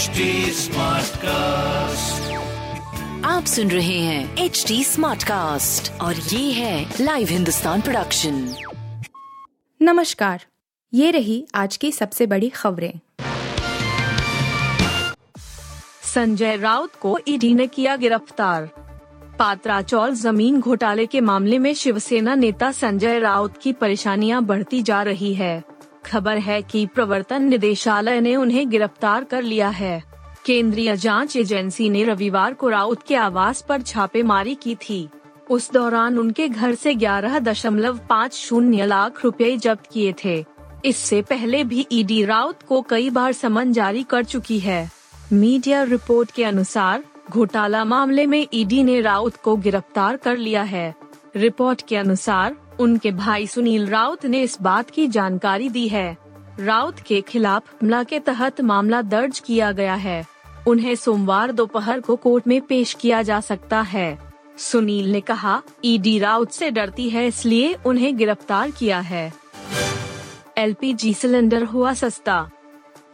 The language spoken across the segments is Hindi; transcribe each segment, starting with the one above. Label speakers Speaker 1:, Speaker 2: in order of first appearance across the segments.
Speaker 1: HD कास्ट
Speaker 2: आप सुन रहे हैं एच डी स्मार्ट कास्ट और ये है लाइव हिंदुस्तान प्रोडक्शन
Speaker 3: नमस्कार ये रही आज की सबसे बड़ी खबरें।
Speaker 4: संजय राउत को ईडी ने किया गिरफ़्तार। पात्रा चौल ज़मीन घोटाले के मामले में शिवसेना नेता संजय राउत की परेशानियाँ बढ़ती जा रही है। खबर है कि प्रवर्तन निदेशालय ने उन्हें गिरफ़्तार कर लिया है। केंद्रीय जाँच एजेंसी ने रविवार को राउत के आवास पर छापेमारी की थी। उस दौरान उनके घर से ग्यारह दशमलव पाँच शून्य लाख रुपए जब्त किए थे। इससे पहले भी ईडी राउत को कई बार समन जारी कर चुकी है। मीडिया रिपोर्ट के अनुसार, घोटाला मामले में ईडी ने राउत को गिरफ़्तार कर लिया है। रिपोर्ट के अनुसार उनके भाई सुनील राउत ने इस बात की जानकारी दी है। राउत के खिलाफ हमला के तहत मामला दर्ज किया गया है। उन्हें सोमवार दोपहर को कोर्ट में पेश किया जा सकता है। सुनील ने कहा, ईडी राउत से डरती है, इसलिए उन्हें गिरफ़्तार किया है। एलपीजी सिलेंडर हुआ सस्ता।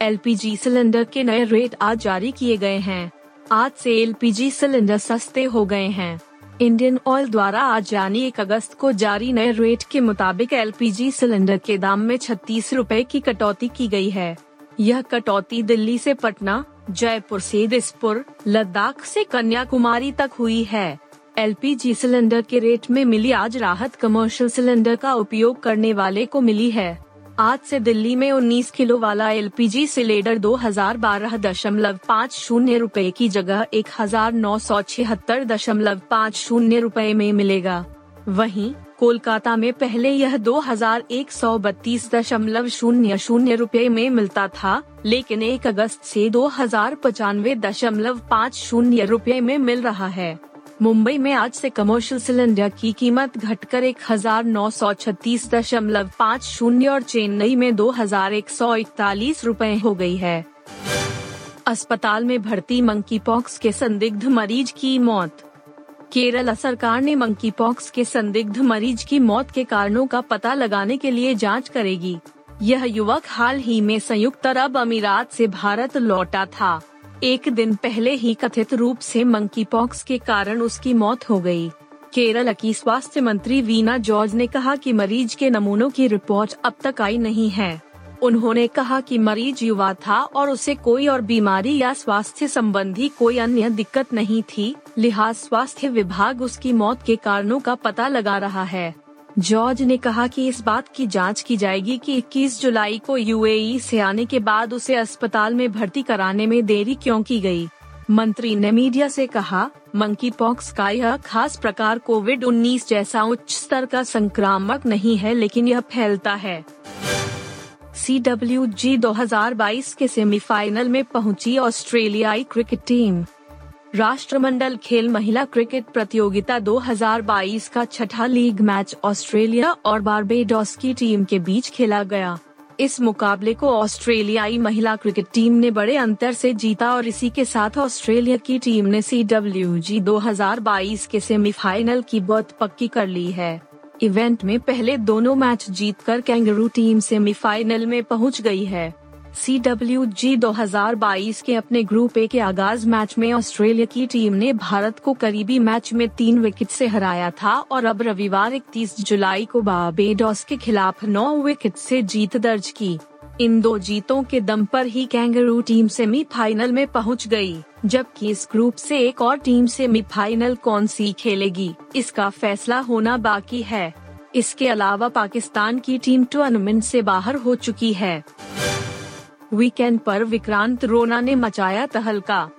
Speaker 4: एलपीजी सिलेंडर के नए रेट आज जारी किए गए हैं। आज से एलपीजी सिलेंडर सस्ते हो गए हैं। इंडियन ऑयल द्वारा आज यानी एक अगस्त को जारी नए रेट के मुताबिक एलपीजी सिलेंडर के दाम में छत्तीस रूपए की कटौती की गई है। यह कटौती दिल्ली से पटना, जयपुर से दिसपुर, लद्दाख से कन्याकुमारी तक हुई है। एलपीजी सिलेंडर के रेट में मिली आज राहत कमर्शियल सिलेंडर का उपयोग करने वाले को मिली है। आज से दिल्ली में 19 किलो वाला एलपीजी सिलेंडर दो हज़ार बारह दशमलव पाँच शून्य रूपए की जगह एक हज़ार नौ सौ छिहत्तर दशमलव पाँच शून्य रूपए में मिलेगा। वहीं, कोलकाता में पहले यह दो हज़ार एक सौ बत्तीस दशमलव शून्य शून्य रूपए में मिलता था, लेकिन एक अगस्त से दो हज़ार पचानवे दशमलव पाँच शून्य रूपए में मिल रहा है। मुंबई में आज से कमर्शियल सिलेंडर की कीमत घटकर एक हज़ार नौ सौ छत्तीस दशमलव पाँच शून्य और चेन्नई में दो हज़ार एक सौ इकतालीस रूपए हो गई है। अस्पताल में भर्ती मंकी पॉक्स के संदिग्ध मरीज़ की मौत। केरल सरकार ने मंकी पॉक्स के संदिग्ध मरीज़ की मौत के कारणों का पता लगाने के लिए जाँच करेगी। यह युवक हाल ही में संयुक्त अरब अमीरात से भारत लौटा था। एक दिन पहले ही कथित रूप से मंकी पॉक्स के कारण उसकी मौत हो गई। केरल की स्वास्थ्य मंत्री वीना जॉर्ज ने कहा कि मरीज़ के नमूनों की रिपोर्ट अब तक आई नहीं है उन्होंने कहा कि मरीज़ युवा था और उसे कोई और बीमारी या स्वास्थ्य संबंधी कोई अन्य दिक्कत नहीं थी, लिहाज स्वास्थ्य विभाग उसकी मौत के कारणों का पता लगा रहा है जॉर्ज ने कहा कि इस बात की जाँच की जाएगी कि 21 जुलाई को यूएई से आने के बाद उसे अस्पताल में भर्ती कराने में देरी क्यों की गई। मंत्री ने मीडिया से कहा मंकी पॉक्स का यह खास प्रकार कोविड 19 जैसा उच्च स्तर का संक्रामक नहीं है, लेकिन यह फैलता है सी डब्ल्यू जी दो हज़ार बाईस के सेमीफाइनल में पहुँची ऑस्ट्रेलियाई क्रिकेट टीम राष्ट्रमंडल खेल महिला क्रिकेट प्रतियोगिता 2022 का छठा लीग मैच ऑस्ट्रेलिया और बारबेडॉस की टीम के बीच खेला गया। इस मुकाबले को ऑस्ट्रेलियाई महिला क्रिकेट टीम ने बड़े अंतर से जीता और इसी के साथ ऑस्ट्रेलिया की टीम ने सी डब्ल्यू जी दो हज़ार बाईस के सेमीफाइनल की बर्थ पक्की कर ली है। इवेंट में पहले दोनों मैच जीतकर कैंगरू टीम सेमीफाइनल में पहुँच गई है। सी डब्ल्यू जी दो हज़ार बाईस के अपने ग्रुप ए के आगाज़ मैच में ऑस्ट्रेलिया की टीम ने भारत को करीबी मैच में तीन विकेट से हराया था और अब रविवार इकतीस जुलाई को बाबेडॉस के खिलाफ नौ विकेट से जीत दर्ज की। इन दो जीतों के दम पर ही कैंगरू टीम सेमीफाइनल में पहुँच गई, जबकि इस ग्रुप से एक और टीम सेमीफाइनल कौन सी खेलेगी इसका फैसला होना बाकी है। इसके अलावा पाकिस्तान की टीम टूर्नामेंट से बाहर हो चुकी है। वीकेंड पर विक्रांत रोना ने मचाया तहलका।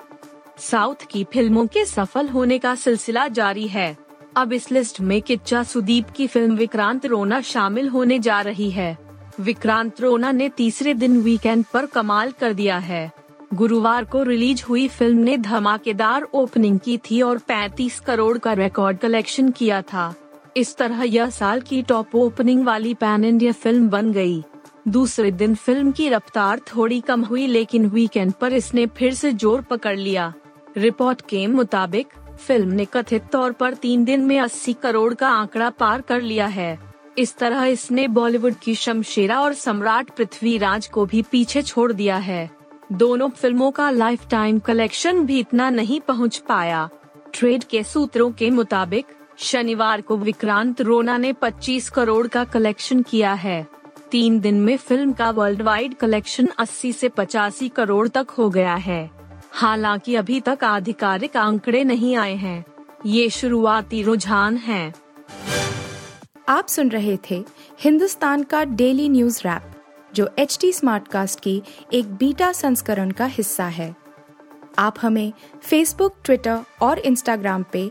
Speaker 4: साउथ की फ़िल्मों के सफल होने का सिलसिला जारी है। अब इस लिस्ट में किच्चा सुदीप की फ़िल्म विक्रांत रोना शामिल होने जा रही है। विक्रांत रोना ने तीसरे दिन वीकेंड पर कमाल कर दिया है। गुरुवार को रिलीज़ हुई फ़िल्म ने धमाकेदार ओपनिंग की थी और 35 करोड़ का रिकॉर्ड कलेक्शन किया था। इस तरह यह साल की टॉप ओपनिंग वाली पैन इंडिया फ़िल्म बन गई। दूसरे दिन फ़िल्म की रफ्तार थोड़ी कम हुई, लेकिन वीकेंड पर इसने फिर से ज़ोर पकड़ लिया। रिपोर्ट के मुताबिक, फ़िल्म ने कथित तौर पर तीन दिन में 80 करोड़ का आंकड़ा पार कर लिया है। इस तरह इसने बॉलीवुड की शमशेरा और सम्राट पृथ्वीराज को भी पीछे छोड़ दिया है। दोनों फ़िल्मों का लाइफ टाइम कलेक्शन भी इतना नहीं पहुँच पाया। ट्रेड के सूत्रों के मुताबिक, शनिवार को विक्रांत रोना ने 25 करोड़ का कलेक्शन किया है। तीन दिन में फ़िल्म का वर्ल्ड वाइड कलेक्शन 80 से पचासी करोड़ तक हो गया है। हालाँकि अभी तक आधिकारिक आंकड़े नहीं आए हैं। ये शुरुआती रुझान है।
Speaker 3: आप सुन रहे थे हिंदुस्तान का डेली न्यूज़ रैप जो एच टी स्मार्टकास्ट की एक बीटा संस्करण का हिस्सा है। आप हमें फेसबुक ट्विटर और इंस्टाग्राम पे